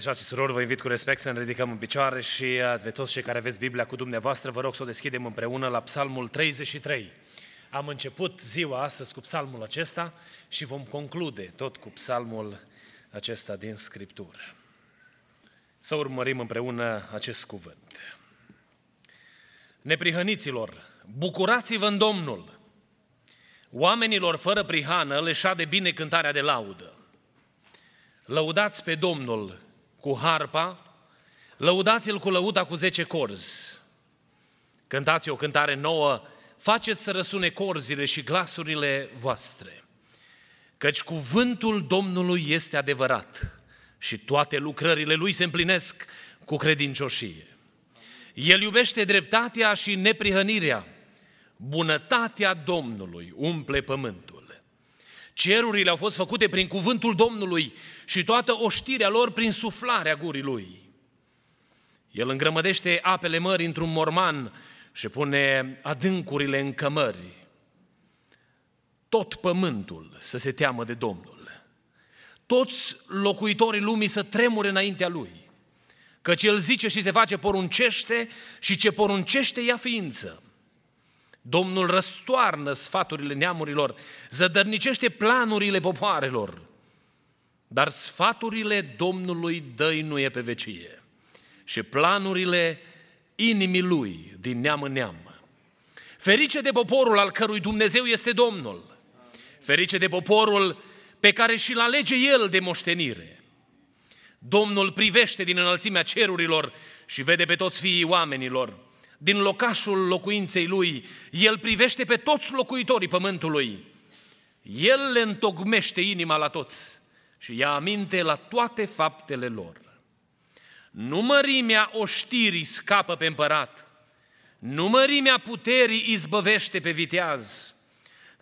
Iubiți frate și surori, vă invit cu respect să ne ridicăm în picioare și uh, pe toți cei care aveți Biblia cu dumneavoastră, vă rog să o deschidem împreună la Psalmul 33. Am început ziua astăzi cu psalmul acesta și vom conclude tot cu psalmul acesta din Scriptură. Să urmărim împreună acest cuvânt. Neprihăniților, bucurați-vă în Domnul! Oamenilor fără prihană le șade bine cântarea de laudă. Lăudați pe Domnul cu harpa, lăudați-l cu lăuda cu zece corzi. Cântați o cântare nouă, faceți să răsune corzile și glasurile voastre. Căci cuvântul Domnului este adevărat și toate lucrările lui se împlinesc cu credincioșie. El iubește dreptatea și neprihănirea. Bunătatea Domnului umple pământul. Cerurile au fost făcute prin cuvântul Domnului și toată oștirea lor prin suflarea gurii lui. El îngrămădește apele mării într-un morman și pune adâncurile în cămări. Tot pământul să se teamă de Domnul. Toți locuitorii lumii să tremure înaintea lui. Căci el zice și se face poruncește și ce poruncește ia ființă. Domnul răstoarnă sfaturile neamurilor, zădărnicește planurile popoarelor, dar sfaturile Domnului dăinuie pe vecie și planurile inimii lui din neam în neam. Ferice de poporul al cărui Dumnezeu este Domnul, ferice de poporul pe care și-l alege El de moștenire. Domnul privește din înălțimea cerurilor și vede pe toți fiii oamenilor din locașul locuinței lui, el privește pe toți locuitorii pământului. El le întocmește inima la toți și ia aminte la toate faptele lor. Numărimea oștirii scapă pe împărat, numărimea puterii izbăvește pe viteaz,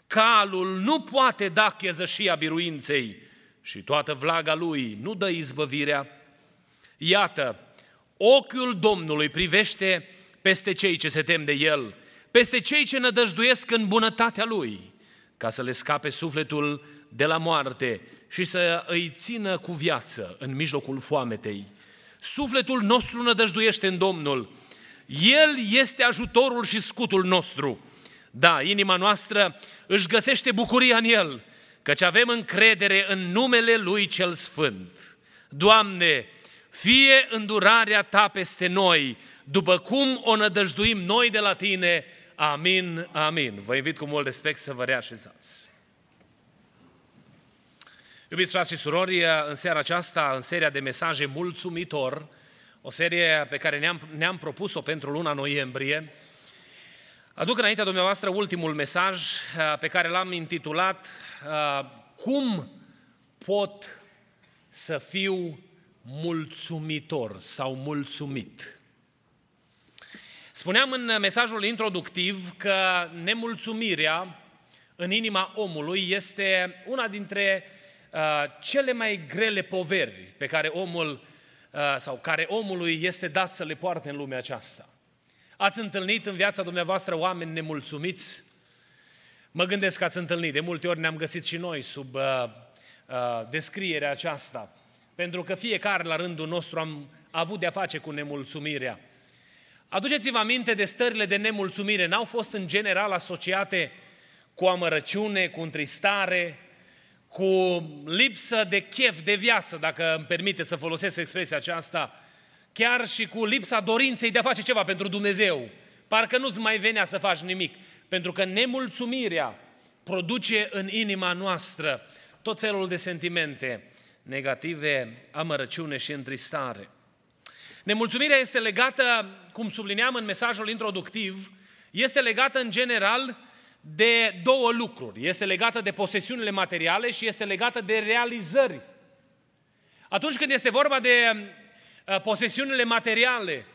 calul nu poate da chezășia biruinței și toată vlaga lui nu dă izbăvirea. Iată, ochiul Domnului privește peste cei ce se tem de El, peste cei ce nădăjduiesc în bunătatea Lui, ca să le scape sufletul de la moarte și să îi țină cu viață în mijlocul foametei. Sufletul nostru nădăjduiește în Domnul. El este ajutorul și scutul nostru. Da, inima noastră își găsește bucuria în El, căci avem încredere în numele Lui Cel Sfânt. Doamne, fie îndurarea Ta peste noi, după cum o nădăjduim noi de la tine. Amin, amin. Vă invit cu mult respect să vă reașezați. Iubiți frați și surori, în seara aceasta, în seria de mesaje mulțumitor, o serie pe care ne-am, ne-am propus-o pentru luna noiembrie, aduc înaintea dumneavoastră ultimul mesaj uh, pe care l-am intitulat uh, Cum pot să fiu mulțumitor sau mulțumit? Spuneam în mesajul introductiv că nemulțumirea în inima omului este una dintre uh, cele mai grele poveri pe care omul uh, sau care omului este dat să le poarte în lumea aceasta. Ați întâlnit în viața dumneavoastră oameni nemulțumiți? Mă gândesc că ați întâlnit. De multe ori ne-am găsit și noi sub uh, uh, descrierea aceasta. Pentru că fiecare la rândul nostru am avut de-a face cu nemulțumirea. Aduceți-vă aminte de stările de nemulțumire. N-au fost în general asociate cu amărăciune, cu întristare, cu lipsă de chef de viață, dacă îmi permite să folosesc expresia aceasta, chiar și cu lipsa dorinței de a face ceva pentru Dumnezeu. Parcă nu-ți mai venea să faci nimic. Pentru că nemulțumirea produce în inima noastră tot felul de sentimente negative, amărăciune și întristare. Nemulțumirea este legată, cum sublineam în mesajul introductiv, este legată în general de două lucruri. Este legată de posesiunile materiale și este legată de realizări. Atunci când este vorba de uh, posesiunile materiale,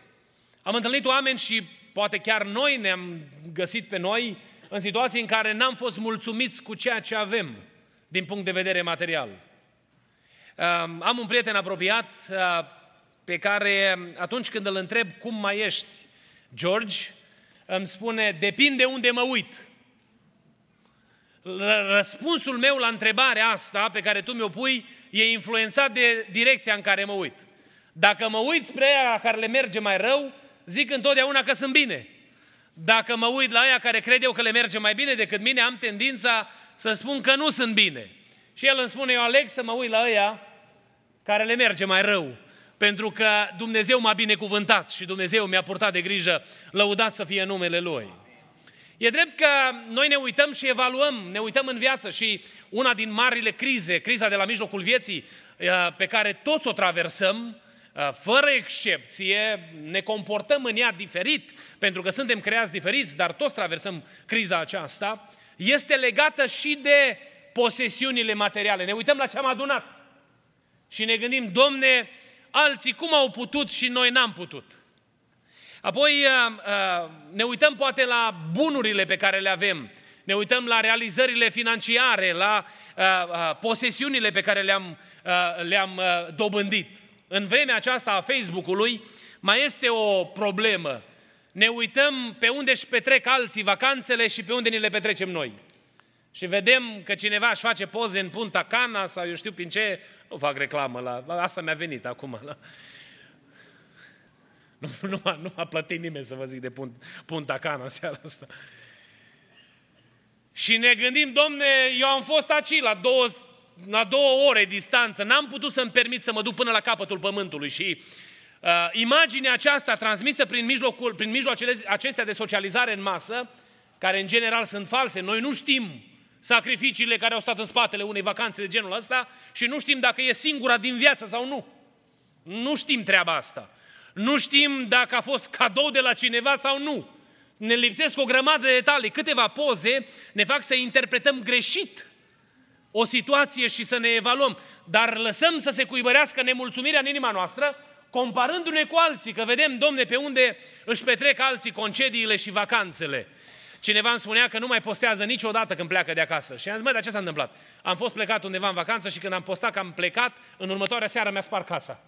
am întâlnit oameni și poate chiar noi ne-am găsit pe noi în situații în care n-am fost mulțumiți cu ceea ce avem din punct de vedere material. Uh, am un prieten apropiat uh, pe care atunci când îl întreb cum mai ești, George, îmi spune, depinde unde mă uit. Răspunsul meu la întrebarea asta pe care tu mi-o pui e influențat de direcția în care mă uit. Dacă mă uit spre aia care le merge mai rău, zic întotdeauna că sunt bine. Dacă mă uit la aia care cred eu că le merge mai bine decât mine, am tendința să spun că nu sunt bine. Și el îmi spune, eu aleg să mă uit la aia care le merge mai rău. Pentru că Dumnezeu m-a binecuvântat și Dumnezeu mi-a purtat de grijă, lăudat să fie numele Lui. E drept că noi ne uităm și evaluăm, ne uităm în viață și una din marile crize, criza de la mijlocul vieții, uh, pe care toți o traversăm, uh, fără excepție, ne comportăm în ea diferit, pentru că suntem creați diferiți, dar toți traversăm criza aceasta, este legată și de posesiunile materiale. Ne uităm la ce am adunat și ne gândim, domne, alții cum au putut și noi n-am putut. Apoi uh, uh, ne uităm poate la bunurile pe care le avem, ne uităm la realizările financiare, la uh, posesiunile pe care le-am, le-am dobândit. În vremea aceasta a Facebook-ului mai este o problemă. Ne uităm pe unde își petrec alții vacanțele și pe unde ni le petrecem noi. Și vedem că cineva își face poze în Punta Cana sau eu știu prin ce, nu fac reclamă la, asta mi-a venit acum. La, nu, nu, m-a, nu m-a plătit nimeni să vă zic de punt, Punta Cana seara asta. Și ne gândim, domne, eu am fost aici la două, la două ore distanță, n-am putut să-mi permit să mă duc până la capătul pământului și uh, imaginea aceasta transmisă prin, mijlocul, prin mijloacele acestea de socializare în masă, care în general sunt false, noi nu știm sacrificiile care au stat în spatele unei vacanțe de genul ăsta și nu știm dacă e singura din viață sau nu. Nu știm treaba asta. Nu știm dacă a fost cadou de la cineva sau nu. Ne lipsesc o grămadă de detalii. Câteva poze ne fac să interpretăm greșit o situație și să ne evaluăm. Dar lăsăm să se cuibărească nemulțumirea în inima noastră, comparându-ne cu alții, că vedem, domne, pe unde își petrec alții concediile și vacanțele. Cineva îmi spunea că nu mai postează niciodată când pleacă de acasă. Și am zis, măi, dar ce s-a întâmplat? Am fost plecat undeva în vacanță și când am postat că am plecat, în următoarea seară mi-a spart casa.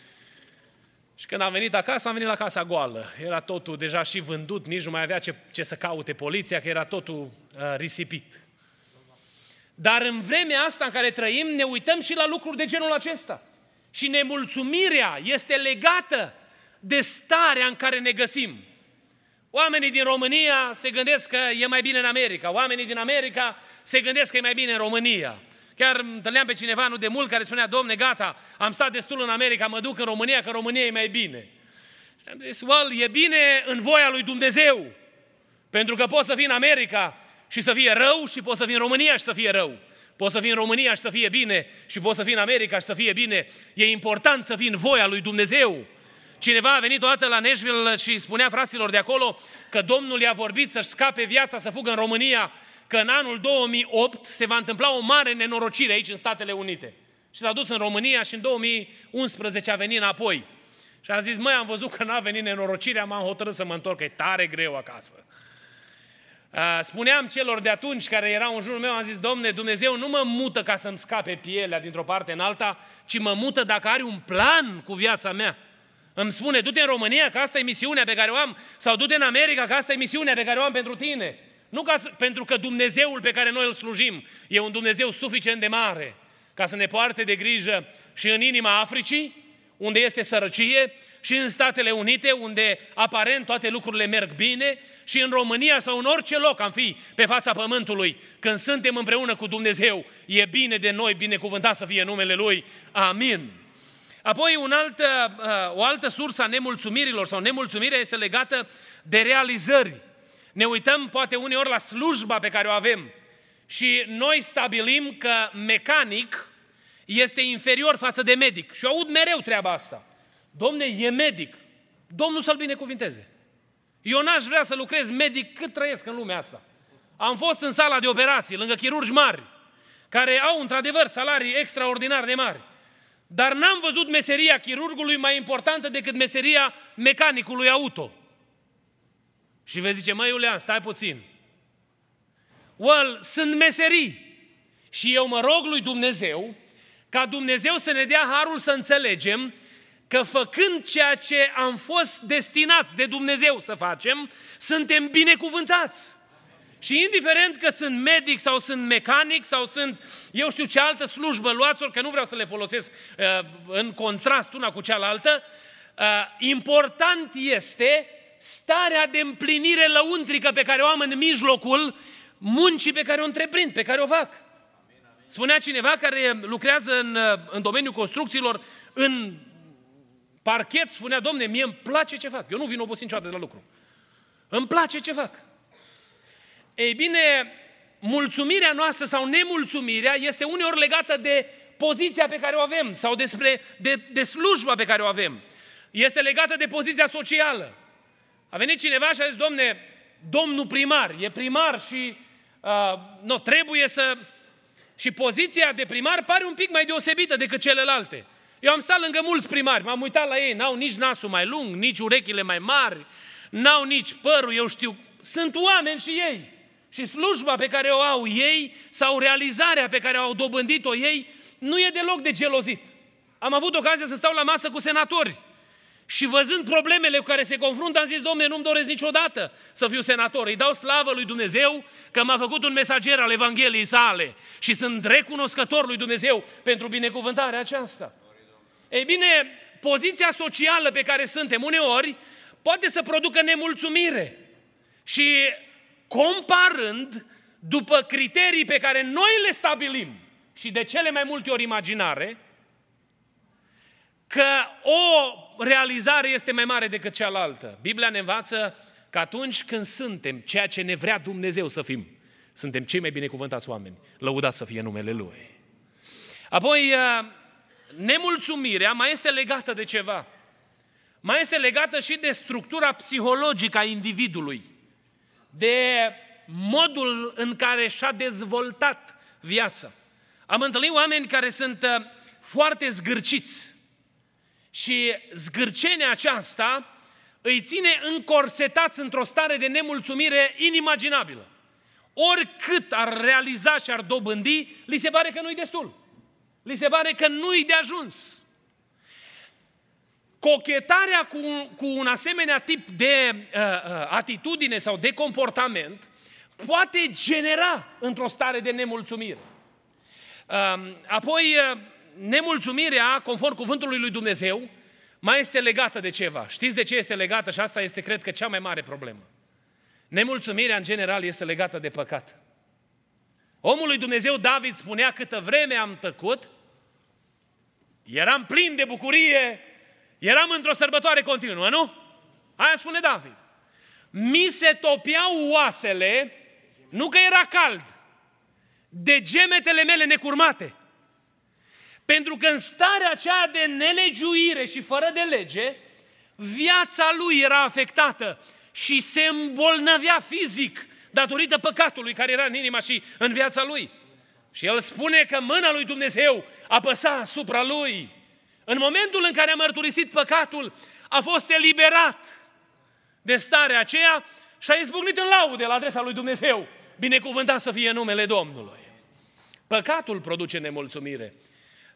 și când am venit acasă, am venit la casa goală. Era totul deja și vândut, nici nu mai avea ce, ce să caute poliția, că era totul uh, risipit. Dar în vremea asta în care trăim, ne uităm și la lucruri de genul acesta. Și nemulțumirea este legată de starea în care ne găsim. Oamenii din România se gândesc că e mai bine în America. Oamenii din America se gândesc că e mai bine în România. Chiar întâlneam pe cineva nu de mult care spunea, domne, gata, am stat destul în America, mă duc în România, că România e mai bine. Și am zis, well, e bine în voia lui Dumnezeu. Pentru că poți să fii în America și să fie rău și poți să fii în România și să fie rău. Poți să fii în România și să fie bine și poți să fii în America și să fie bine. E important să fii în voia lui Dumnezeu. Cineva a venit odată la Nashville și spunea fraților de acolo că Domnul i-a vorbit să-și scape viața, să fugă în România, că în anul 2008 se va întâmpla o mare nenorocire aici în Statele Unite. Și s-a dus în România și în 2011 a venit înapoi. Și a zis, măi, am văzut că n-a venit nenorocirea, m-am hotărât să mă întorc, că e tare greu acasă. Spuneam celor de atunci care erau în jurul meu, am zis, Domne, Dumnezeu nu mă mută ca să-mi scape pielea dintr-o parte în alta, ci mă mută dacă are un plan cu viața mea. Îmi spune, du-te în România că asta e misiunea pe care o am, sau du-te în America că asta e misiunea pe care o am pentru tine. Nu ca să, pentru că Dumnezeul pe care noi îl slujim e un Dumnezeu suficient de mare ca să ne poarte de grijă și în inima Africii, unde este sărăcie, și în Statele Unite, unde aparent toate lucrurile merg bine, și în România sau în orice loc am fi pe fața pământului, când suntem împreună cu Dumnezeu, e bine de noi, binecuvântat să fie numele Lui. Amin. Apoi un alt, uh, o altă sursă a nemulțumirilor sau nemulțumirea este legată de realizări. Ne uităm poate uneori la slujba pe care o avem și noi stabilim că mecanic este inferior față de medic. Și eu aud mereu treaba asta. Domne, e medic. Domnul să-l binecuvinteze. Eu n-aș vrea să lucrez medic cât trăiesc în lumea asta. Am fost în sala de operații, lângă chirurgi mari, care au într-adevăr salarii extraordinar de mari. Dar n-am văzut meseria chirurgului mai importantă decât meseria mecanicului auto. Și vei zice, măi Iulian, stai puțin. Well, sunt meserii. Și eu mă rog lui Dumnezeu ca Dumnezeu să ne dea harul să înțelegem că făcând ceea ce am fost destinați de Dumnezeu să facem, suntem binecuvântați. Și indiferent că sunt medic sau sunt mecanic sau sunt, eu știu ce altă slujbă luați că nu vreau să le folosesc uh, în contrast una cu cealaltă, uh, important este starea de împlinire lăuntrică pe care o am în mijlocul muncii pe care o întreprind, pe care o fac. Spunea cineva care lucrează în, uh, în domeniul construcțiilor, în parchet, spunea, domne, mie îmi place ce fac. Eu nu vin obosit niciodată de la lucru. Îmi place ce fac. Ei bine, mulțumirea noastră sau nemulțumirea este uneori legată de poziția pe care o avem sau despre, de, de slujba pe care o avem. Este legată de poziția socială. A venit cineva și a zis, domne, domnul primar, e primar și uh, nu, trebuie să... Și poziția de primar pare un pic mai deosebită decât celelalte. Eu am stat lângă mulți primari, m-am uitat la ei, n-au nici nasul mai lung, nici urechile mai mari, n-au nici părul, eu știu. Sunt oameni și ei. Și slujba pe care o au ei sau realizarea pe care au dobândit-o ei nu e deloc de gelozit. Am avut ocazia să stau la masă cu senatori și văzând problemele cu care se confruntă, am zis, domne, nu-mi doresc niciodată să fiu senator. Îi dau slavă lui Dumnezeu că m-a făcut un mesager al Evangheliei sale și sunt recunoscător lui Dumnezeu pentru binecuvântarea aceasta. Ei bine, poziția socială pe care suntem uneori poate să producă nemulțumire. Și comparând după criterii pe care noi le stabilim și de cele mai multe ori imaginare, că o realizare este mai mare decât cealaltă. Biblia ne învață că atunci când suntem ceea ce ne vrea Dumnezeu să fim, suntem cei mai binecuvântați oameni. Lăudați să fie numele Lui. Apoi, uh, nemulțumirea mai este legată de ceva. Mai este legată și de structura psihologică a individului de modul în care și-a dezvoltat viața. Am întâlnit oameni care sunt uh, foarte zgârciți și zgârcenia aceasta îi ține încorsetați într-o stare de nemulțumire inimaginabilă. Oricât ar realiza și ar dobândi, li se pare că nu-i destul. Li se pare că nu-i de ajuns. Cochetarea cu, cu un asemenea tip de uh, uh, atitudine sau de comportament poate genera într-o stare de nemulțumire. Uh, apoi, uh, nemulțumirea, conform cuvântului lui Dumnezeu, mai este legată de ceva. Știți de ce este legată? Și asta este, cred că, cea mai mare problemă. Nemulțumirea, în general, este legată de păcat. Omul lui Dumnezeu, David, spunea câtă vreme am tăcut, eram plin de bucurie Eram într-o sărbătoare continuă, nu? Aia spune David. Mi se topiau oasele, nu că era cald, de gemetele mele necurmate. Pentru că în starea aceea de nelegiuire și fără de lege, viața lui era afectată și se îmbolnăvea fizic datorită păcatului care era în inima și în viața lui. Și el spune că mâna lui Dumnezeu apăsa asupra lui în momentul în care a mărturisit păcatul, a fost eliberat de starea aceea și a izbucnit în laude la adresa lui Dumnezeu. Binecuvântat să fie numele Domnului. Păcatul produce nemulțumire.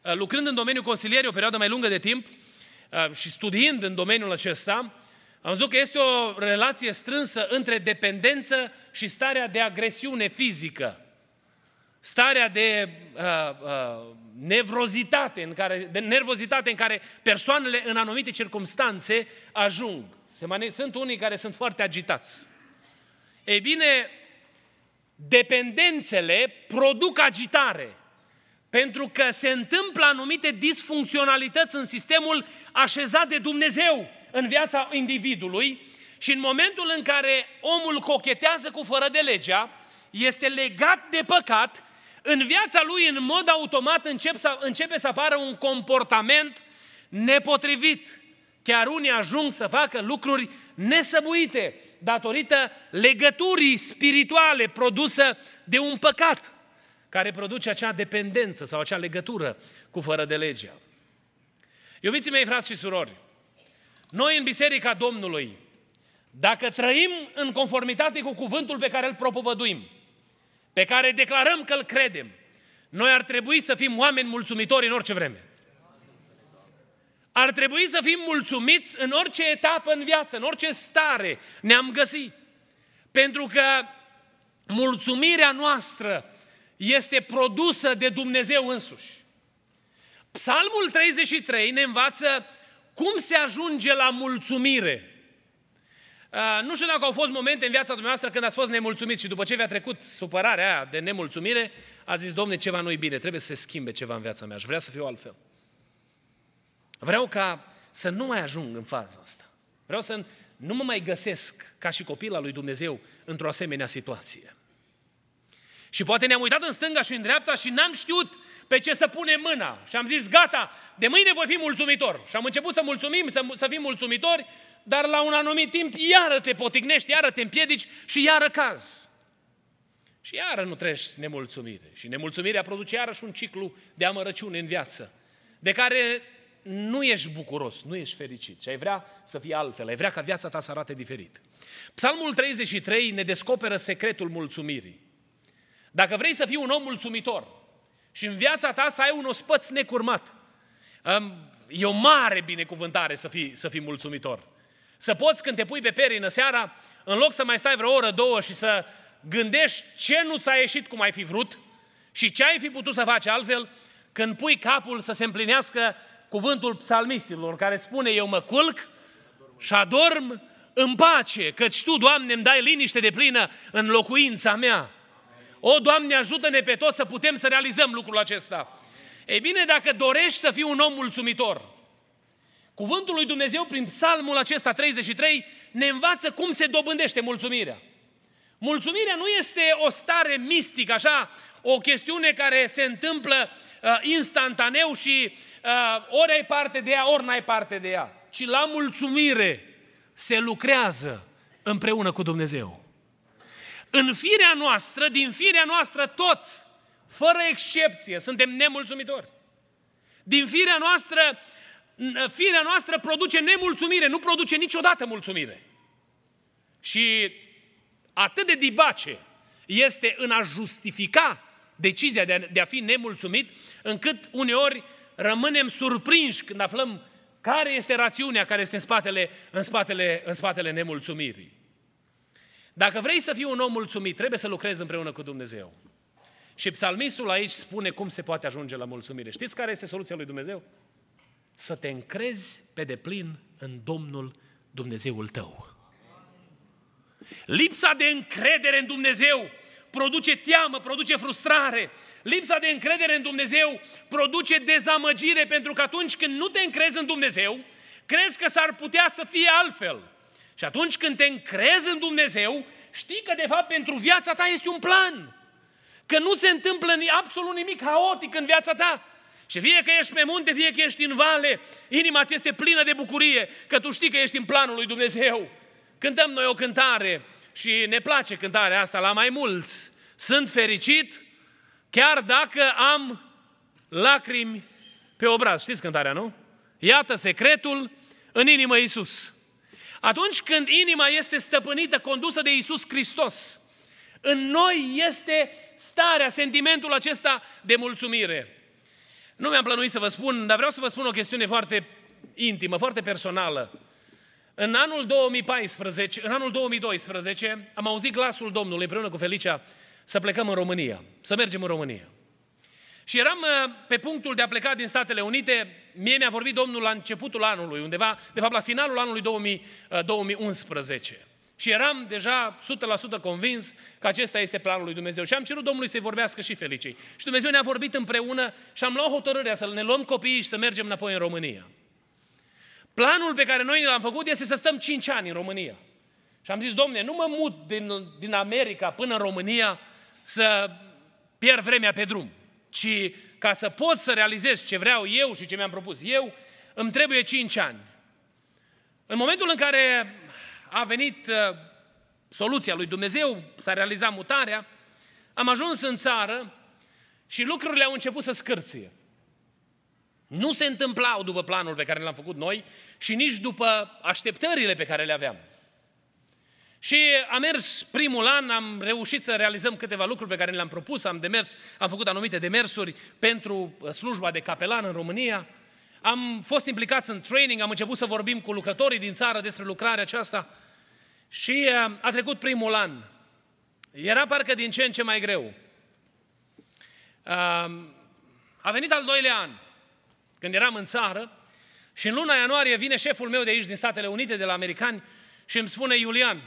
Uh, lucrând în domeniul consilierii o perioadă mai lungă de timp uh, și studiind în domeniul acesta, am văzut că este o relație strânsă între dependență și starea de agresiune fizică starea de uh, uh, nevrozitate, în care, de nervozitate în care persoanele în anumite circunstanțe ajung. Se mane- sunt unii care sunt foarte agitați. Ei bine, dependențele produc agitare, pentru că se întâmplă anumite disfuncționalități în sistemul așezat de Dumnezeu în viața individului Și în momentul în care omul cochetează cu fără de legea, este legat de păcat, în viața lui, în mod automat, încep să, începe să apară un comportament nepotrivit. Chiar unii ajung să facă lucruri nesăbuite datorită legăturii spirituale produsă de un păcat care produce acea dependență sau acea legătură cu fără de legea. Iubiții mei, frați și surori, noi în Biserica Domnului, dacă trăim în conformitate cu cuvântul pe care îl propovăduim, pe care declarăm că îl credem, noi ar trebui să fim oameni mulțumitori în orice vreme. Ar trebui să fim mulțumiți în orice etapă în viață, în orice stare ne-am găsit. Pentru că mulțumirea noastră este produsă de Dumnezeu însuși. Psalmul 33 ne învață cum se ajunge la mulțumire. Uh, nu știu dacă au fost momente în viața dumneavoastră când ați fost nemulțumit și după ce vi-a trecut supărarea aia de nemulțumire, ați zis, Domne, ceva nu-i bine, trebuie să se schimbe ceva în viața mea și vrea să fiu altfel. Vreau ca să nu mai ajung în faza asta. Vreau să nu mă mai găsesc ca și copil al lui Dumnezeu într-o asemenea situație. Și poate ne-am uitat în stânga și în dreapta și n-am știut pe ce să punem mâna. Și am zis, gata, de mâine voi fi mulțumitor. Și am început să mulțumim, să, să fim mulțumitori, dar la un anumit timp iară te potignești, iară te împiedici și iară caz. Și iară nu treci nemulțumire. Și nemulțumirea produce iarăși un ciclu de amărăciune în viață, de care nu ești bucuros, nu ești fericit și ai vrea să fie altfel, ai vrea ca viața ta să arate diferit. Psalmul 33 ne descoperă secretul mulțumirii. Dacă vrei să fii un om mulțumitor și în viața ta să ai un ospăț necurmat, e o mare binecuvântare să fii, să fii mulțumitor. Să poți când te pui pe perină seara, în loc să mai stai vreo oră, două și să gândești ce nu ți-a ieșit cum ai fi vrut și ce ai fi putut să faci altfel, când pui capul să se împlinească cuvântul psalmistilor care spune eu mă culc și adorm în pace, căci Tu, Doamne, îmi dai liniște de plină în locuința mea. O, Doamne, ajută-ne pe toți să putem să realizăm lucrul acesta. Ei bine, dacă dorești să fii un om mulțumitor, cuvântul lui Dumnezeu prin psalmul acesta 33 ne învață cum se dobândește mulțumirea. Mulțumirea nu este o stare mistică, așa, o chestiune care se întâmplă uh, instantaneu și uh, ori ai parte de ea, ori n-ai parte de ea. Ci la mulțumire se lucrează împreună cu Dumnezeu. În firea noastră, din firea noastră toți, fără excepție, suntem nemulțumitori. Din firea noastră, firea noastră produce nemulțumire, nu produce niciodată mulțumire. Și atât de dibace este în a justifica decizia de a, de a fi nemulțumit, încât uneori rămânem surprinși când aflăm care este rațiunea care este în spatele, în spatele, în spatele nemulțumirii. Dacă vrei să fii un om mulțumit, trebuie să lucrezi împreună cu Dumnezeu. Și psalmistul aici spune cum se poate ajunge la mulțumire. Știți care este soluția lui Dumnezeu? Să te încrezi pe deplin în Domnul Dumnezeul tău. Lipsa de încredere în Dumnezeu produce teamă, produce frustrare. Lipsa de încredere în Dumnezeu produce dezamăgire, pentru că atunci când nu te încrezi în Dumnezeu, crezi că s-ar putea să fie altfel. Și atunci când te încrezi în Dumnezeu, știi că de fapt pentru viața ta este un plan. Că nu se întâmplă absolut nimic haotic în viața ta. Și fie că ești pe munte, fie că ești în vale, inima ți este plină de bucurie că tu știi că ești în planul lui Dumnezeu. Cântăm noi o cântare și ne place cântarea asta la mai mulți. Sunt fericit chiar dacă am lacrimi pe obraz. Știți cântarea, nu? Iată secretul în inimă Iisus. Atunci când inima este stăpânită, condusă de Iisus Hristos, în noi este starea, sentimentul acesta de mulțumire. Nu mi-am plănuit să vă spun, dar vreau să vă spun o chestiune foarte intimă, foarte personală. În anul 2014, în anul 2012, am auzit glasul Domnului împreună cu Felicia să plecăm în România, să mergem în România. Și eram uh, pe punctul de a pleca din Statele Unite, mie mi-a vorbit Domnul la începutul anului, undeva, de fapt la finalul anului 2000, 2011. Uh, și eram deja 100% convins că acesta este planul lui Dumnezeu. Și am cerut Domnului să-i vorbească și Felicei. Și Dumnezeu ne-a vorbit împreună și am luat hotărârea să ne luăm copiii și să mergem înapoi în România. Planul pe care noi l-am făcut este să stăm 5 ani în România. Și am zis, domne, nu mă mut din, din America până în România să pierd vremea pe drum, ci ca să pot să realizez ce vreau eu și ce mi-am propus eu, îmi trebuie 5 ani. În momentul în care a venit uh, soluția lui Dumnezeu, s-a realizat mutarea, am ajuns în țară și lucrurile au început să scârție. Nu se întâmplau după planul pe care l-am făcut noi și nici după așteptările pe care le aveam. Și am mers primul an, am reușit să realizăm câteva lucruri pe care le-am propus, am demers, am făcut anumite demersuri pentru uh, slujba de capelan în România, am fost implicați în training, am început să vorbim cu lucrătorii din țară despre lucrarea aceasta și uh, a trecut primul an. Era parcă din ce în ce mai greu. Uh, a venit al doilea an, când eram în țară și în luna ianuarie vine șeful meu de aici, din Statele Unite, de la americani, și îmi spune, Iulian,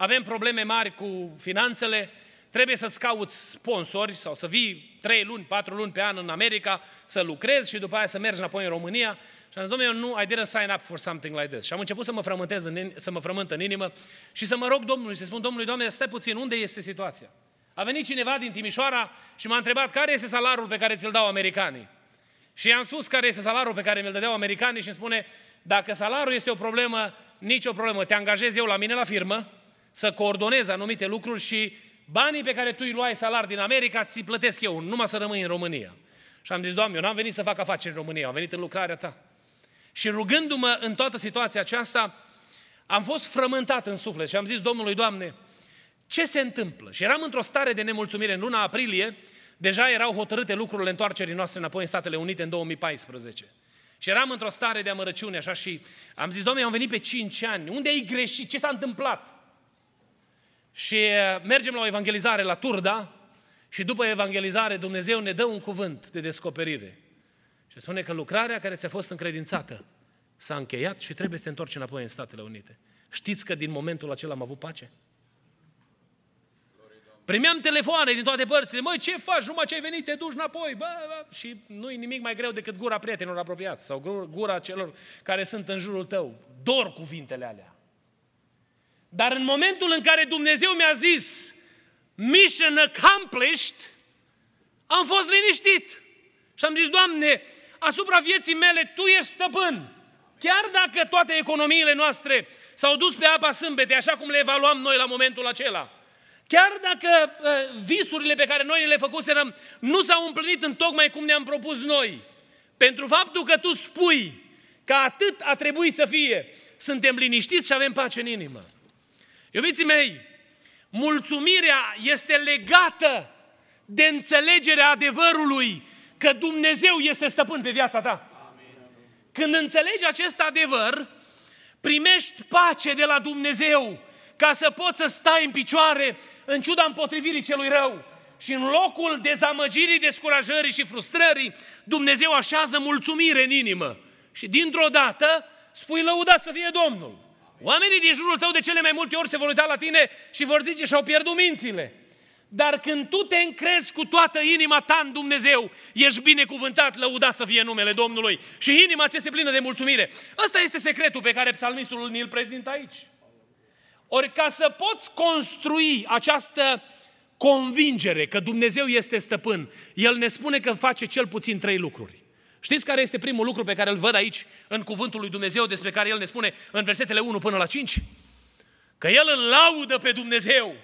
avem probleme mari cu finanțele, trebuie să-ți cauți sponsori sau să vii 3 luni, 4 luni pe an în America să lucrezi și după aia să mergi înapoi în România. Și am zis, domnule, eu nu, I didn't sign up for something like this. Și am început să mă frământez în, să mă frământ în inimă și să mă rog Domnului, să spun Domnului, Doamne, stai puțin, unde este situația? A venit cineva din Timișoara și m-a întrebat care este salariul pe care ți-l dau americanii. Și i-am spus care este salariul pe care mi-l dădeau americanii și îmi spune, dacă salariul este o problemă, nicio problemă, te angajez eu la mine la firmă, să coordonez anumite lucruri și banii pe care tu îi luai salar din America, ți plătesc eu, numai să rămâi în România. Și am zis, Doamne, eu n-am venit să fac afaceri în România, am venit în lucrarea Ta. Și rugându-mă în toată situația aceasta, am fost frământat în suflet și am zis Domnului, Doamne, ce se întâmplă? Și eram într-o stare de nemulțumire în luna aprilie, deja erau hotărâte lucrurile întoarcerii noastre înapoi în Statele Unite în 2014. Și eram într-o stare de amărăciune așa și am zis, Doamne, am venit pe 5 ani, unde ai greșit? Ce s-a întâmplat? Și uh, mergem la o evangelizare la Turda și după evangelizare Dumnezeu ne dă un cuvânt de descoperire. Și spune că lucrarea care ți-a fost încredințată s-a încheiat și trebuie să te întorci înapoi în Statele Unite. Știți că din momentul acela am avut pace? Primeam telefoane din toate părțile. Măi, ce faci? Numai ce ai venit, te duci înapoi. Bă, bă. Și nu e nimic mai greu decât gura prietenilor apropiați sau gura celor care sunt în jurul tău. Dor cuvintele alea. Dar în momentul în care Dumnezeu mi-a zis mission accomplished, am fost liniștit. Și am zis, Doamne, asupra vieții mele Tu ești stăpân. Chiar dacă toate economiile noastre s-au dus pe apa sâmbete, așa cum le evaluam noi la momentul acela, chiar dacă uh, visurile pe care noi le făcuserăm nu s-au împlinit în tocmai cum ne-am propus noi, pentru faptul că Tu spui că atât a trebuit să fie, suntem liniștiți și avem pace în inimă. Iubiții mei, mulțumirea este legată de înțelegerea adevărului că Dumnezeu este stăpân pe viața ta. Când înțelegi acest adevăr, primești pace de la Dumnezeu ca să poți să stai în picioare în ciuda împotrivirii celui rău. Și în locul dezamăgirii, descurajării și frustrării, Dumnezeu așează mulțumire în inimă. Și dintr-o dată spui lăudat să fie Domnul. Oamenii din jurul tău de cele mai multe ori se vor uita la tine și vor zice și-au pierdut mințile. Dar când tu te încrezi cu toată inima ta în Dumnezeu, ești binecuvântat, lăudat să fie numele Domnului și inima ți este plină de mulțumire. Ăsta este secretul pe care psalmistul ni-l prezintă aici. Ori ca să poți construi această convingere că Dumnezeu este stăpân, El ne spune că face cel puțin trei lucruri. Știți care este primul lucru pe care îl văd aici în cuvântul lui Dumnezeu despre care El ne spune în versetele 1 până la 5? Că El îl laudă pe Dumnezeu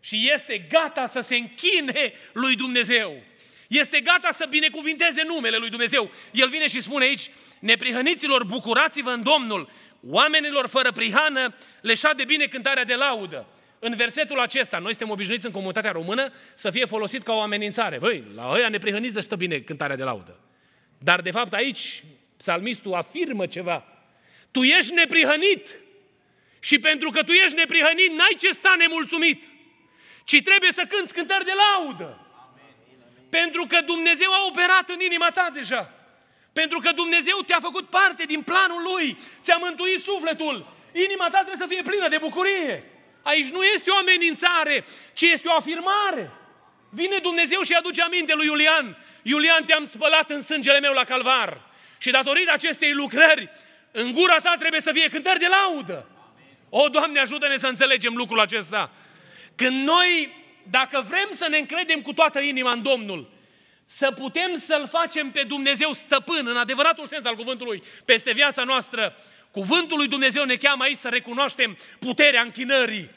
și este gata să se închine lui Dumnezeu. Este gata să binecuvinteze numele lui Dumnezeu. El vine și spune aici, neprihăniților, bucurați-vă în Domnul, oamenilor fără prihană, le de bine cântarea de laudă. În versetul acesta, noi suntem obișnuiți în comunitatea română să fie folosit ca o amenințare. Băi, la ăia neprihăniți de stă bine cântarea de laudă. Dar de fapt aici psalmistul afirmă ceva. Tu ești neprihănit și pentru că tu ești neprihănit n-ai ce sta nemulțumit, ci trebuie să cânți cântări de laudă. Pentru că Dumnezeu a operat în inima ta deja. Pentru că Dumnezeu te-a făcut parte din planul Lui, ți-a mântuit sufletul. Inima ta trebuie să fie plină de bucurie. Aici nu este o amenințare, ci este o afirmare. Vine Dumnezeu și aduce aminte lui Iulian. Iulian, te-am spălat în sângele meu la calvar. Și datorită acestei lucrări, în gura ta trebuie să fie cântări de laudă. O, Doamne, ajută-ne să înțelegem lucrul acesta. Când noi, dacă vrem să ne încredem cu toată inima în Domnul, să putem să-L facem pe Dumnezeu stăpân, în adevăratul sens al cuvântului, peste viața noastră, cuvântul lui Dumnezeu ne cheamă aici să recunoaștem puterea închinării,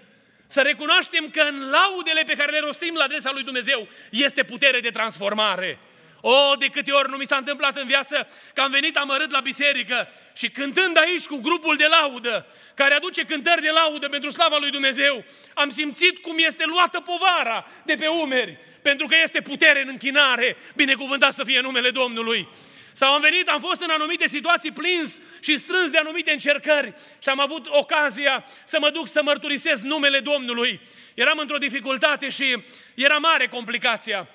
să recunoaștem că în laudele pe care le rostim la adresa lui Dumnezeu este putere de transformare. O, de câte ori nu mi s-a întâmplat în viață că am venit amărât la biserică și cântând aici cu grupul de laudă, care aduce cântări de laudă pentru slava lui Dumnezeu, am simțit cum este luată povara de pe umeri, pentru că este putere în închinare, binecuvântat să fie numele Domnului. Sau am venit, am fost în anumite situații plins și strâns de anumite încercări și am avut ocazia să mă duc să mărturisesc numele Domnului. Eram într-o dificultate și era mare complicația.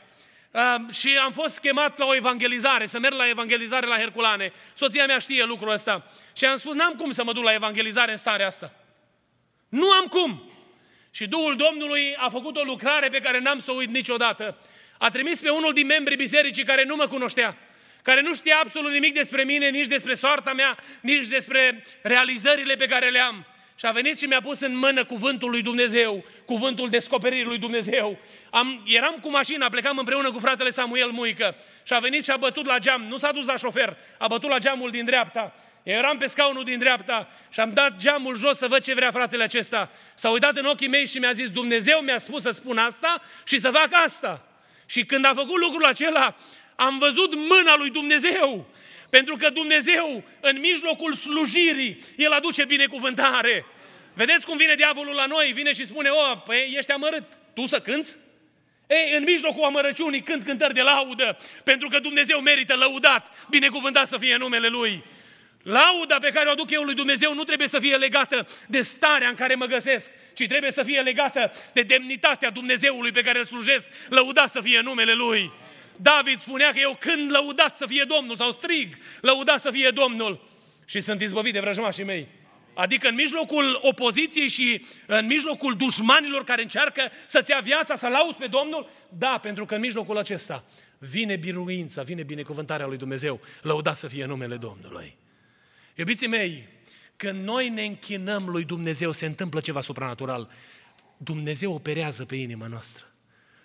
Uh, și am fost chemat la o evangelizare, să merg la evangelizare la Herculane. Soția mea știe lucrul ăsta. Și am spus, n-am cum să mă duc la evangelizare în starea asta. Nu am cum. Și Duhul Domnului a făcut o lucrare pe care n-am să o uit niciodată. A trimis pe unul din membrii bisericii care nu mă cunoștea, care nu știa absolut nimic despre mine, nici despre soarta mea, nici despre realizările pe care le am. Și a venit și mi-a pus în mână cuvântul lui Dumnezeu, cuvântul descoperirii lui Dumnezeu. Am, eram cu mașina, plecam împreună cu fratele Samuel Muică și a venit și a bătut la geam. Nu s-a dus la șofer, a bătut la geamul din dreapta. Eu eram pe scaunul din dreapta și am dat geamul jos să văd ce vrea fratele acesta. S-a uitat în ochii mei și mi-a zis, Dumnezeu mi-a spus să spun asta și să fac asta. Și când a făcut lucrul acela, am văzut mâna lui Dumnezeu. Pentru că Dumnezeu, în mijlocul slujirii, El aduce binecuvântare. Vedeți cum vine diavolul la noi? Vine și spune, o, păi ești amărât, tu să cânți? Ei, în mijlocul amărăciunii cânt cântări de laudă, pentru că Dumnezeu merită lăudat, binecuvântat să fie numele Lui. Lauda pe care o aduc eu lui Dumnezeu nu trebuie să fie legată de starea în care mă găsesc, ci trebuie să fie legată de demnitatea Dumnezeului pe care îl slujesc, lăudat să fie numele Lui. David spunea că eu când lăudat să fie Domnul, sau strig, lăudat să fie Domnul. Și sunt izbăvit de vrăjmașii mei. Adică în mijlocul opoziției și în mijlocul dușmanilor care încearcă să-ți ia viața, să lauzi pe Domnul, da, pentru că în mijlocul acesta vine biruința, vine binecuvântarea lui Dumnezeu. Lăudat să fie numele Domnului. Iubiții mei, când noi ne închinăm lui Dumnezeu, se întâmplă ceva supranatural. Dumnezeu operează pe inima noastră.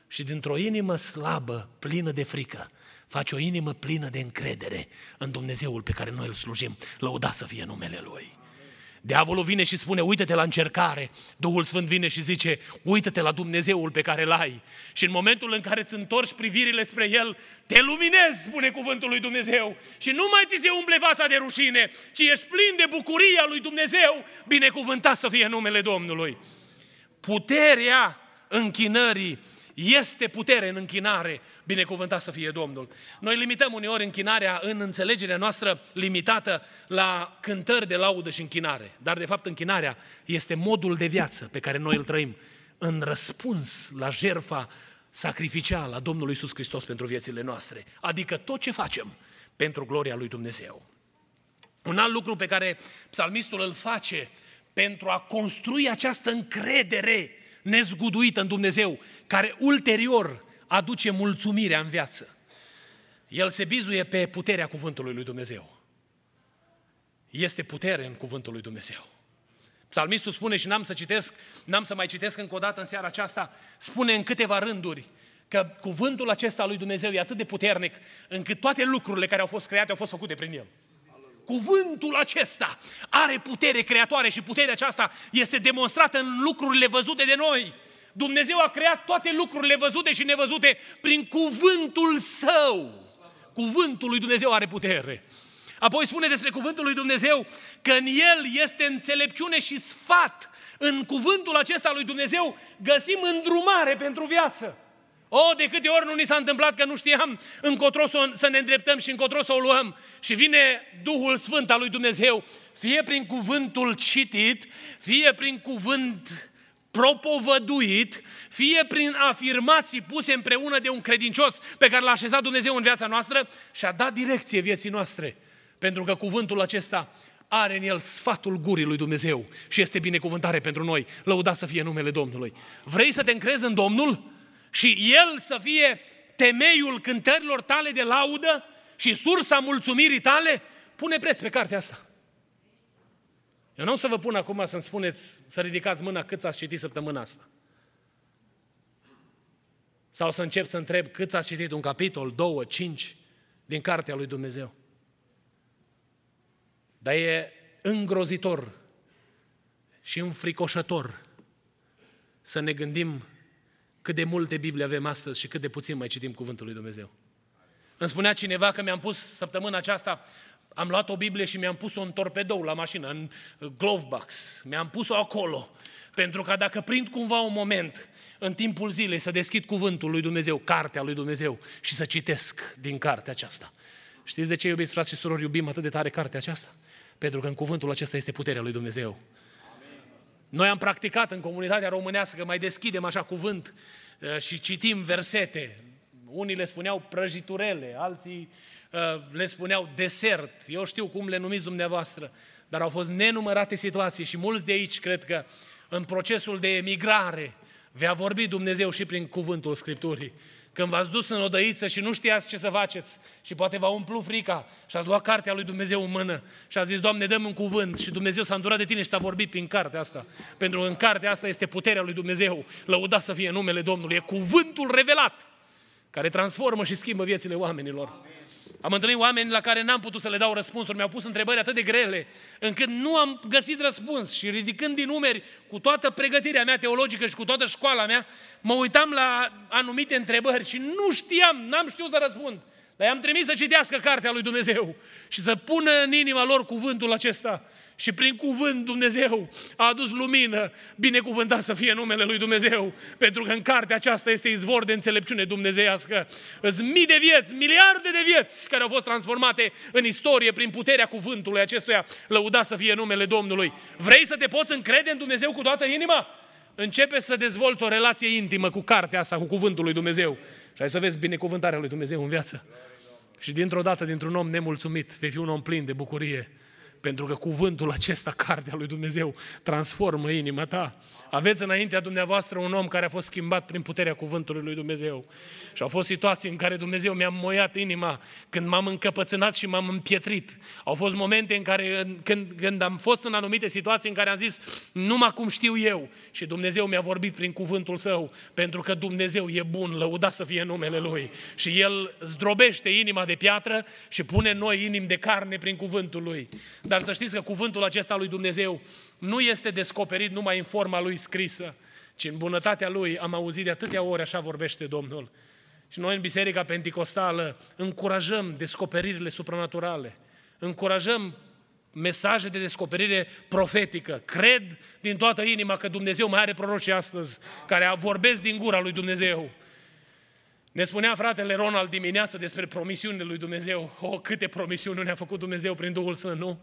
Și dintr-o inimă slabă, plină de frică, face o inimă plină de încredere în Dumnezeul pe care noi îl slujim. Lăuda să fie numele Lui. Diavolul vine și spune, uită-te la încercare. Duhul Sfânt vine și zice, uită-te la Dumnezeul pe care îl ai. Și în momentul în care îți întorci privirile spre El, te luminezi, spune cuvântul lui Dumnezeu. Și nu mai ți se umble fața de rușine, ci ești plin de bucuria lui Dumnezeu, binecuvântat să fie numele Domnului. Puterea închinării este putere în închinare, binecuvântat să fie Domnul. Noi limităm uneori închinarea în înțelegerea noastră limitată la cântări de laudă și închinare. Dar de fapt închinarea este modul de viață pe care noi îl trăim în răspuns la jerfa sacrificială a Domnului Iisus Hristos pentru viețile noastre. Adică tot ce facem pentru gloria lui Dumnezeu. Un alt lucru pe care psalmistul îl face pentru a construi această încredere nezguduită în Dumnezeu, care ulterior aduce mulțumirea în viață. El se bizuie pe puterea cuvântului lui Dumnezeu. Este putere în cuvântul lui Dumnezeu. Psalmistul spune și n-am să citesc, n-am să mai citesc încă o dată în seara aceasta, spune în câteva rânduri că cuvântul acesta lui Dumnezeu e atât de puternic încât toate lucrurile care au fost create au fost făcute prin el. Cuvântul acesta are putere creatoare și puterea aceasta este demonstrată în lucrurile văzute de noi. Dumnezeu a creat toate lucrurile văzute și nevăzute prin cuvântul său. Cuvântul lui Dumnezeu are putere. Apoi spune despre cuvântul lui Dumnezeu că în el este înțelepciune și sfat. În cuvântul acesta lui Dumnezeu găsim îndrumare pentru viață. O, de câte ori nu ni s-a întâmplat că nu știam încotro să, să ne îndreptăm și încotro să o luăm. Și vine Duhul Sfânt al lui Dumnezeu, fie prin cuvântul citit, fie prin cuvânt propovăduit, fie prin afirmații puse împreună de un credincios pe care l-a așezat Dumnezeu în viața noastră și a dat direcție vieții noastre. Pentru că cuvântul acesta are în el sfatul gurii lui Dumnezeu și este binecuvântare pentru noi. Lăudat să fie numele Domnului. Vrei să te încrezi în Domnul? Și El să fie temeiul cântărilor tale de laudă și sursa mulțumirii tale, pune preț pe cartea asta. Eu nu o să vă pun acum să-mi spuneți, să ridicați mâna cât ați citit săptămâna asta. Sau să încep să întreb cât ați citit un capitol, două, cinci din Cartea lui Dumnezeu. Dar e îngrozitor și înfricoșător să ne gândim cât de multe Biblie avem astăzi și cât de puțin mai citim Cuvântul lui Dumnezeu. Îmi spunea cineva că mi-am pus săptămâna aceasta, am luat o Biblie și mi-am pus-o în torpedou la mașină, în glove box. Mi-am pus-o acolo. Pentru că dacă prind cumva un moment în timpul zilei să deschid cuvântul lui Dumnezeu, cartea lui Dumnezeu și să citesc din cartea aceasta. Știți de ce, iubiți frați și surori, iubim atât de tare cartea aceasta? Pentru că în cuvântul acesta este puterea lui Dumnezeu. Noi am practicat în comunitatea românească că mai deschidem așa cuvânt uh, și citim versete. Unii le spuneau prăjiturele, alții uh, le spuneau desert. Eu știu cum le numiți dumneavoastră, dar au fost nenumărate situații și mulți de aici cred că în procesul de emigrare vei vorbi Dumnezeu și prin cuvântul Scripturii. Când v-ați dus în odăiță și nu știați ce să faceți și poate v-a umplut frica și ați luat cartea lui Dumnezeu în mână și ați zis, Doamne, dăm un cuvânt și Dumnezeu s-a îndurat de tine și s-a vorbit prin cartea asta. Pentru că în cartea asta este puterea lui Dumnezeu. Lăudat să fie numele Domnului. E cuvântul revelat care transformă și schimbă viețile oamenilor. Amin. Am întâlnit oameni la care n-am putut să le dau răspunsuri, mi-au pus întrebări atât de grele, încât nu am găsit răspuns și ridicând din numeri cu toată pregătirea mea teologică și cu toată școala mea, mă uitam la anumite întrebări și nu știam, n-am știut să răspund. Dar i-am trimis să citească cartea lui Dumnezeu și să pună în inima lor cuvântul acesta. Și prin cuvânt Dumnezeu a adus lumină, binecuvântat să fie numele lui Dumnezeu, pentru că în cartea aceasta este izvor de înțelepciune dumnezeiască. Îți mii de vieți, miliarde de vieți care au fost transformate în istorie prin puterea cuvântului acestuia, lăudat să fie numele Domnului. Vrei să te poți încrede în Dumnezeu cu toată inima? Începe să dezvolți o relație intimă cu cartea asta, cu cuvântul lui Dumnezeu. Și ai să vezi binecuvântarea lui Dumnezeu în viață. Și dintr-o dată, dintr-un om nemulțumit, vei fi un om plin de bucurie pentru că cuvântul acesta, cartea lui Dumnezeu, transformă inima ta. Aveți înaintea dumneavoastră un om care a fost schimbat prin puterea cuvântului lui Dumnezeu. Și au fost situații în care Dumnezeu mi-a moiat inima când m-am încăpățânat și m-am împietrit. Au fost momente în care, când, când am fost în anumite situații în care am zis, numai cum știu eu. Și Dumnezeu mi-a vorbit prin cuvântul său, pentru că Dumnezeu e bun, lăudat să fie numele Lui. Și El zdrobește inima de piatră și pune noi inimi de carne prin cuvântul Lui. Dar dar să știți că cuvântul acesta lui Dumnezeu nu este descoperit numai în forma lui scrisă, ci în bunătatea lui am auzit de atâtea ori, așa vorbește Domnul. Și noi în Biserica Pentecostală încurajăm descoperirile supranaturale, încurajăm mesaje de descoperire profetică. Cred din toată inima că Dumnezeu mai are proroci astăzi care vorbesc din gura lui Dumnezeu. Ne spunea fratele Ronald dimineață despre promisiunile lui Dumnezeu. O, câte promisiuni ne-a făcut Dumnezeu prin Duhul Sfânt, nu?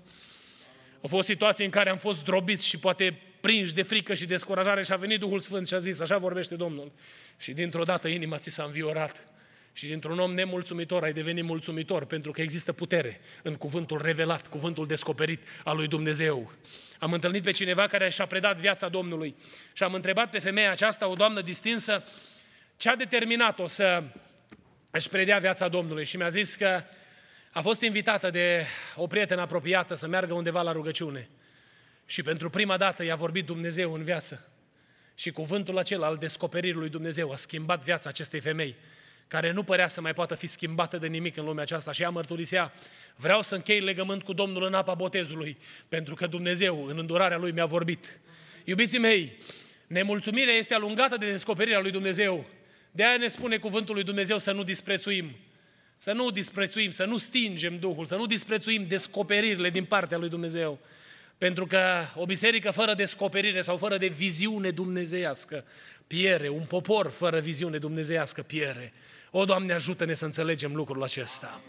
Au fost situații în care am fost drobiți și poate prinși de frică și descurajare și a venit Duhul Sfânt și a zis, așa vorbește Domnul. Și dintr-o dată inima ți s-a înviorat. Și dintr-un om nemulțumitor ai devenit mulțumitor, pentru că există putere în cuvântul revelat, cuvântul descoperit al lui Dumnezeu. Am întâlnit pe cineva care și-a predat viața Domnului și am întrebat pe femeia aceasta, o doamnă distinsă, ce a determinat-o să își predea viața Domnului și mi-a zis că a fost invitată de o prietenă apropiată să meargă undeva la rugăciune. Și pentru prima dată i-a vorbit Dumnezeu în viață. Și cuvântul acela al descoperirii lui Dumnezeu a schimbat viața acestei femei, care nu părea să mai poată fi schimbată de nimic în lumea aceasta. Și ea mărturisea, vreau să închei legământ cu Domnul în apa botezului, pentru că Dumnezeu, în îndurarea Lui, mi-a vorbit. Iubiții mei, nemulțumirea este alungată de descoperirea lui Dumnezeu. De aia ne spune cuvântul lui Dumnezeu să nu disprețuim. Să nu disprețuim, să nu stingem Duhul, să nu disprețuim descoperirile din partea lui Dumnezeu. Pentru că o biserică fără descoperire sau fără de viziune dumnezeiască piere. Un popor fără viziune dumnezeiască piere. O, Doamne, ajută-ne să înțelegem lucrul acesta.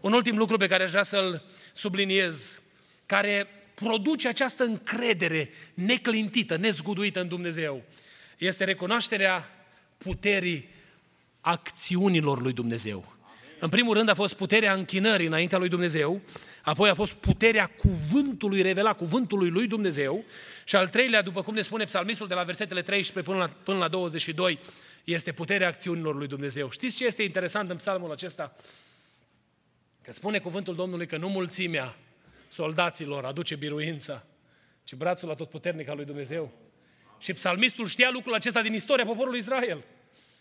Un ultim lucru pe care aș vrea să-l subliniez, care produce această încredere neclintită, nezguduită în Dumnezeu, este recunoașterea puterii acțiunilor lui Dumnezeu. În primul rând a fost puterea închinării înaintea lui Dumnezeu, apoi a fost puterea cuvântului revelat, cuvântului lui Dumnezeu și al treilea, după cum ne spune psalmistul de la versetele 13 până la, până la 22, este puterea acțiunilor lui Dumnezeu. Știți ce este interesant în psalmul acesta? Că spune cuvântul Domnului că nu mulțimea soldaților aduce biruința, ci brațul la tot puternic al lui Dumnezeu. Și psalmistul știa lucrul acesta din istoria poporului Israel.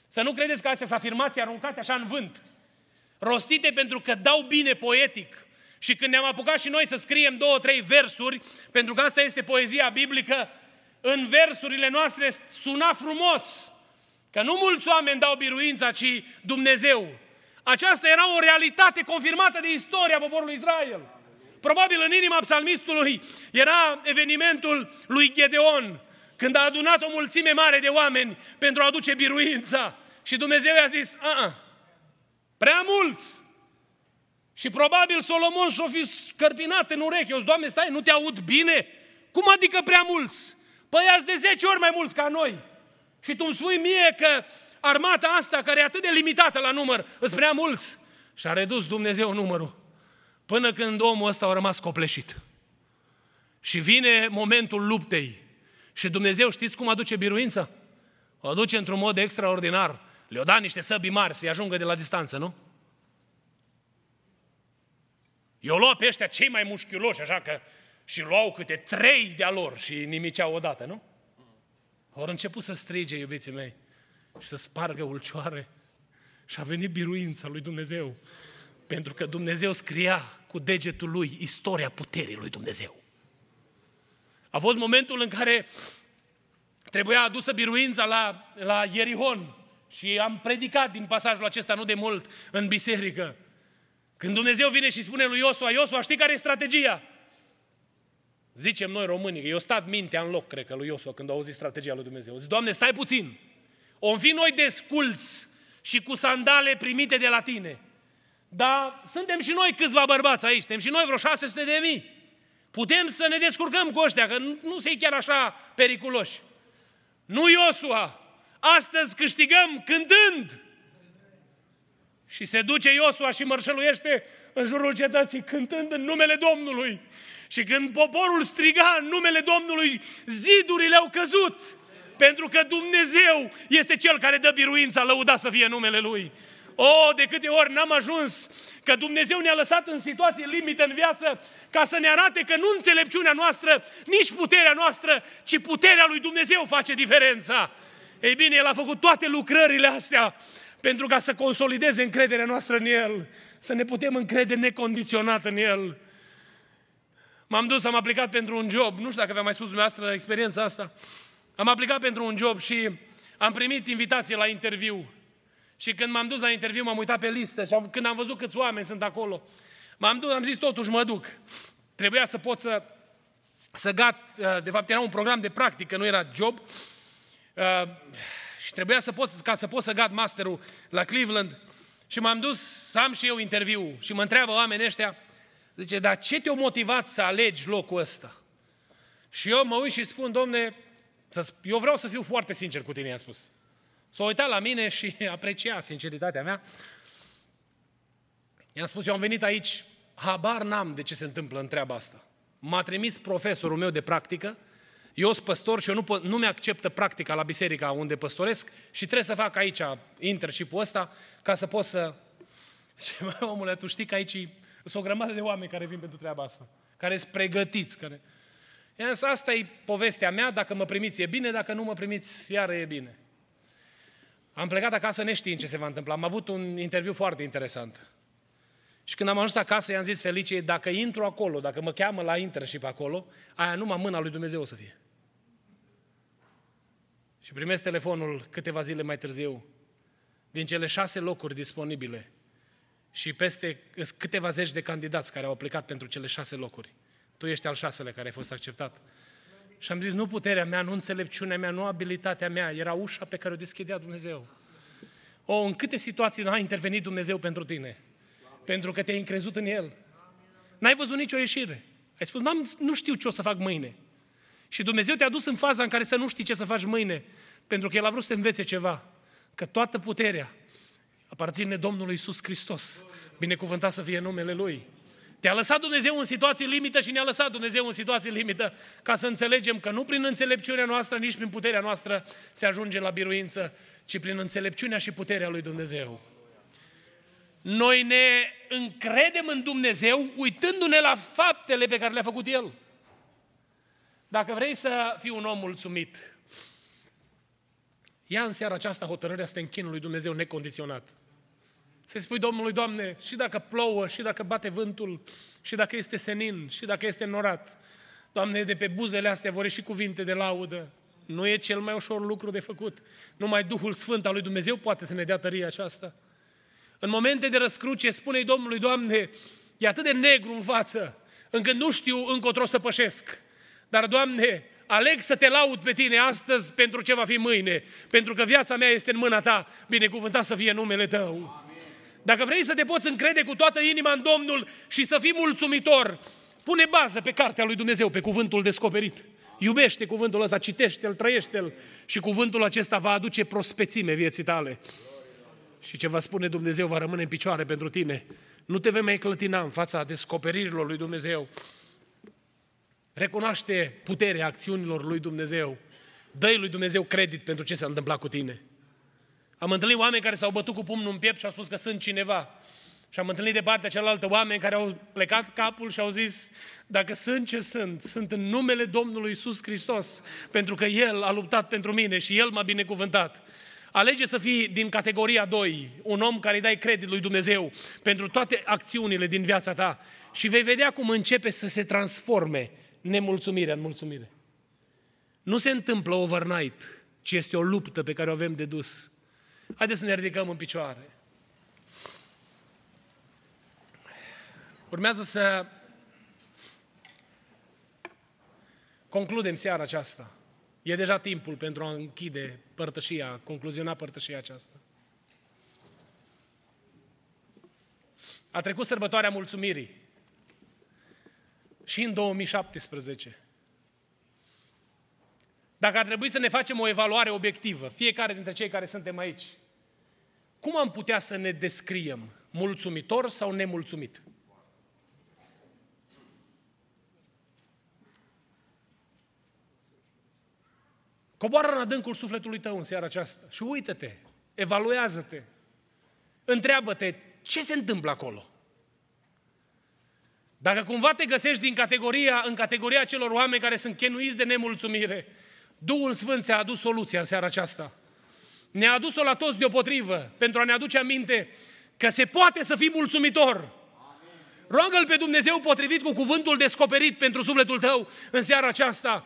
Să nu credeți că astea sunt afirmații aruncate așa în vânt. Rostite pentru că dau bine poetic. Și când ne-am apucat și noi să scriem două, trei versuri, pentru că asta este poezia biblică, în versurile noastre suna frumos. Că nu mulți oameni dau biruința, ci Dumnezeu. Aceasta era o realitate confirmată de istoria poporului Israel. Probabil în inima psalmistului era evenimentul lui Gedeon, când a adunat o mulțime mare de oameni pentru a aduce biruința. Și Dumnezeu i-a zis, a prea mulți. Și probabil Solomon și-o fi scărpinat în ureche. Eu Doamne, stai, nu te aud bine? Cum adică prea mulți? Păi ați de 10 ori mai mulți ca noi. Și tu îmi spui mie că armata asta, care e atât de limitată la număr, îți prea mulți. Și a redus Dumnezeu numărul. Până când omul ăsta a rămas copleșit. Și vine momentul luptei. Și Dumnezeu știți cum aduce biruința? O aduce într-un mod extraordinar. Le-o da niște săbi mari să-i ajungă de la distanță, nu? Eu luat pe ăștia cei mai mușchiuloși, așa că și luau câte trei de-a lor și nimiceau odată, nu? Au început să strige, iubiții mei, și să spargă ulcioare. Și a venit biruința lui Dumnezeu. Pentru că Dumnezeu scria cu degetul lui istoria puterii lui Dumnezeu. A fost momentul în care trebuia adusă biruința la, la Ierihon. Și am predicat din pasajul acesta nu de mult în biserică. Când Dumnezeu vine și spune lui Iosua, Iosua, știi care e strategia? Zicem noi românii, că eu stat mintea în loc, cred că, lui Iosua când a auzit strategia lui Dumnezeu. Zic, Doamne, stai puțin. O fi noi desculți și cu sandale primite de la tine. Dar suntem și noi câțiva bărbați aici, suntem și noi vreo 600 de mii. Putem să ne descurcăm cu ăștia, că nu se chiar așa periculoși. Nu Iosua, astăzi câștigăm cântând. Și se duce Iosua și mărșăluiește în jurul cetății, cântând în numele Domnului. Și când poporul striga în numele Domnului, zidurile au căzut. Pentru că Dumnezeu este Cel care dă biruința, lăuda să fie numele Lui. Oh, de câte ori n-am ajuns că Dumnezeu ne-a lăsat în situații limite în viață ca să ne arate că nu înțelepciunea noastră, nici puterea noastră, ci puterea lui Dumnezeu face diferența. Ei bine, El a făcut toate lucrările astea pentru ca să consolideze încrederea noastră în El, să ne putem încrede necondiționat în El. M-am dus, am aplicat pentru un job, nu știu dacă v-am mai spus dumneavoastră experiența asta. Am aplicat pentru un job și am primit invitație la interviu. Și când m-am dus la interviu, m-am uitat pe listă și când am văzut câți oameni sunt acolo, m-am dus, am zis totuși mă duc. Trebuia să pot să, să gat, uh, de fapt era un program de practică, nu era job. Uh, și trebuia să pot, ca să pot să gat masterul la Cleveland. Și m-am dus să am și eu interviu și mă întreabă oamenii ăștia, zice, dar ce te-a motivat să alegi locul ăsta? Și eu mă uit și spun, domne, eu vreau să fiu foarte sincer cu tine, i-am spus. S-a uitat la mine și aprecia sinceritatea mea. I-am spus, eu am venit aici, habar n-am de ce se întâmplă în treaba asta. M-a trimis profesorul meu de practică, eu sunt păstor și eu nu, nu mi-acceptă practica la biserica unde păstoresc și trebuie să fac aici internship-ul ăsta ca să pot să... Și mă, omule, tu știi că aici sunt o grămadă de oameni care vin pentru treaba asta, care sunt pregătiți, care... I-am zis, asta e povestea mea, dacă mă primiți e bine, dacă nu mă primiți, iară e bine. Am plecat acasă neștiind ce se va întâmpla. Am avut un interviu foarte interesant. Și când am ajuns acasă, i-am zis Felicie, dacă intru acolo, dacă mă cheamă la internship acolo, aia numai mâna lui Dumnezeu o să fie. Și primesc telefonul câteva zile mai târziu, din cele șase locuri disponibile și peste câteva zeci de candidați care au aplicat pentru cele șase locuri. Tu ești al șasele care ai fost acceptat. Și am zis, nu puterea mea, nu înțelepciunea mea, nu abilitatea mea, era ușa pe care o deschidea Dumnezeu. O, în câte situații n-a intervenit Dumnezeu pentru tine? Pentru că te-ai încrezut în El. N-ai văzut nicio ieșire. Ai spus, nu știu ce o să fac mâine. Și Dumnezeu te-a dus în faza în care să nu știi ce să faci mâine, pentru că El a vrut să te învețe ceva. Că toată puterea aparține Domnului Isus Hristos. Binecuvântat să fie numele Lui. Te-a lăsat Dumnezeu în situații limită și ne-a lăsat Dumnezeu în situații limită ca să înțelegem că nu prin înțelepciunea noastră, nici prin puterea noastră se ajunge la biruință, ci prin înțelepciunea și puterea lui Dumnezeu. Noi ne încredem în Dumnezeu uitându-ne la faptele pe care le-a făcut El. Dacă vrei să fii un om mulțumit, ia în seara aceasta hotărârea să te închin lui Dumnezeu necondiționat. Să-i spui Domnului, Doamne, și dacă plouă, și dacă bate vântul, și dacă este senin, și dacă este norat, Doamne, de pe buzele astea vor ieși cuvinte de laudă. Nu e cel mai ușor lucru de făcut. Numai Duhul Sfânt al lui Dumnezeu poate să ne dea tăria aceasta. În momente de răscruce, spune Domnului, Doamne, e atât de negru în față, încât nu știu încotro să pășesc. Dar, Doamne, aleg să te laud pe tine astăzi pentru ce va fi mâine, pentru că viața mea este în mâna ta, binecuvântat să fie numele tău. Dacă vrei să te poți încrede cu toată inima în Domnul și să fii mulțumitor, pune bază pe cartea lui Dumnezeu, pe cuvântul descoperit. Iubește cuvântul ăsta, citește-l, trăiește-l și cuvântul acesta va aduce prospețime vieții tale. Și ce va spune Dumnezeu va rămâne în picioare pentru tine. Nu te vei mai clătina în fața descoperirilor lui Dumnezeu. Recunoaște puterea acțiunilor lui Dumnezeu. Dă-i lui Dumnezeu credit pentru ce s-a întâmplat cu tine. Am întâlnit oameni care s-au bătut cu pumnul în piept și au spus că sunt cineva. Și am întâlnit de partea cealaltă oameni care au plecat capul și au zis, dacă sunt ce sunt, sunt în numele Domnului Isus Hristos, pentru că El a luptat pentru mine și El m-a binecuvântat. Alege să fii din categoria 2, un om care îi dai credit lui Dumnezeu pentru toate acțiunile din viața ta și vei vedea cum începe să se transforme nemulțumirea în mulțumire. Nu se întâmplă overnight, ci este o luptă pe care o avem de dus. Haideți să ne ridicăm în picioare. Urmează să concludem seara aceasta. E deja timpul pentru a închide părtășia, concluziona părtășia aceasta. A trecut sărbătoarea mulțumirii și în 2017. Dacă ar trebui să ne facem o evaluare obiectivă, fiecare dintre cei care suntem aici, cum am putea să ne descriem? Mulțumitor sau nemulțumit? Coboară în adâncul sufletului tău în seara aceasta și uită-te, evaluează-te, întreabă-te ce se întâmplă acolo. Dacă cumva te găsești din categoria, în categoria celor oameni care sunt chenuiți de nemulțumire, Duhul Sfânt ți-a adus soluția în seara aceasta. Ne-a adus-o la toți deopotrivă, pentru a ne aduce aminte că se poate să fii mulțumitor. Roagă-L pe Dumnezeu potrivit cu cuvântul descoperit pentru sufletul tău în seara aceasta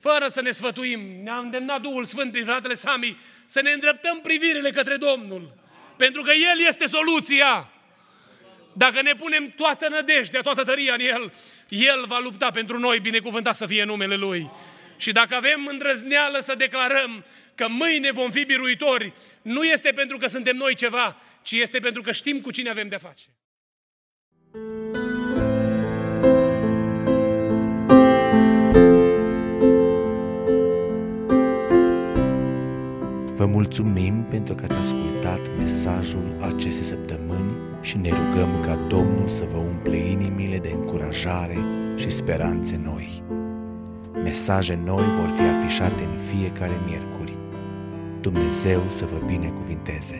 fără să ne sfătuim, ne-a îndemnat Duhul Sfânt prin fratele Sami să ne îndreptăm privirile către Domnul. Pentru că El este soluția. Dacă ne punem toată nădejdea, toată tăria în El, El va lupta pentru noi, binecuvântat să fie numele Lui. Și dacă avem îndrăzneală să declarăm că mâine vom fi biruitori, nu este pentru că suntem noi ceva, ci este pentru că știm cu cine avem de face. Vă mulțumim pentru că ați ascultat mesajul acestei săptămâni și ne rugăm ca Domnul să vă umple inimile de încurajare și speranțe noi. Mesaje noi vor fi afișate în fiecare miercuri. Dumnezeu să vă binecuvinteze!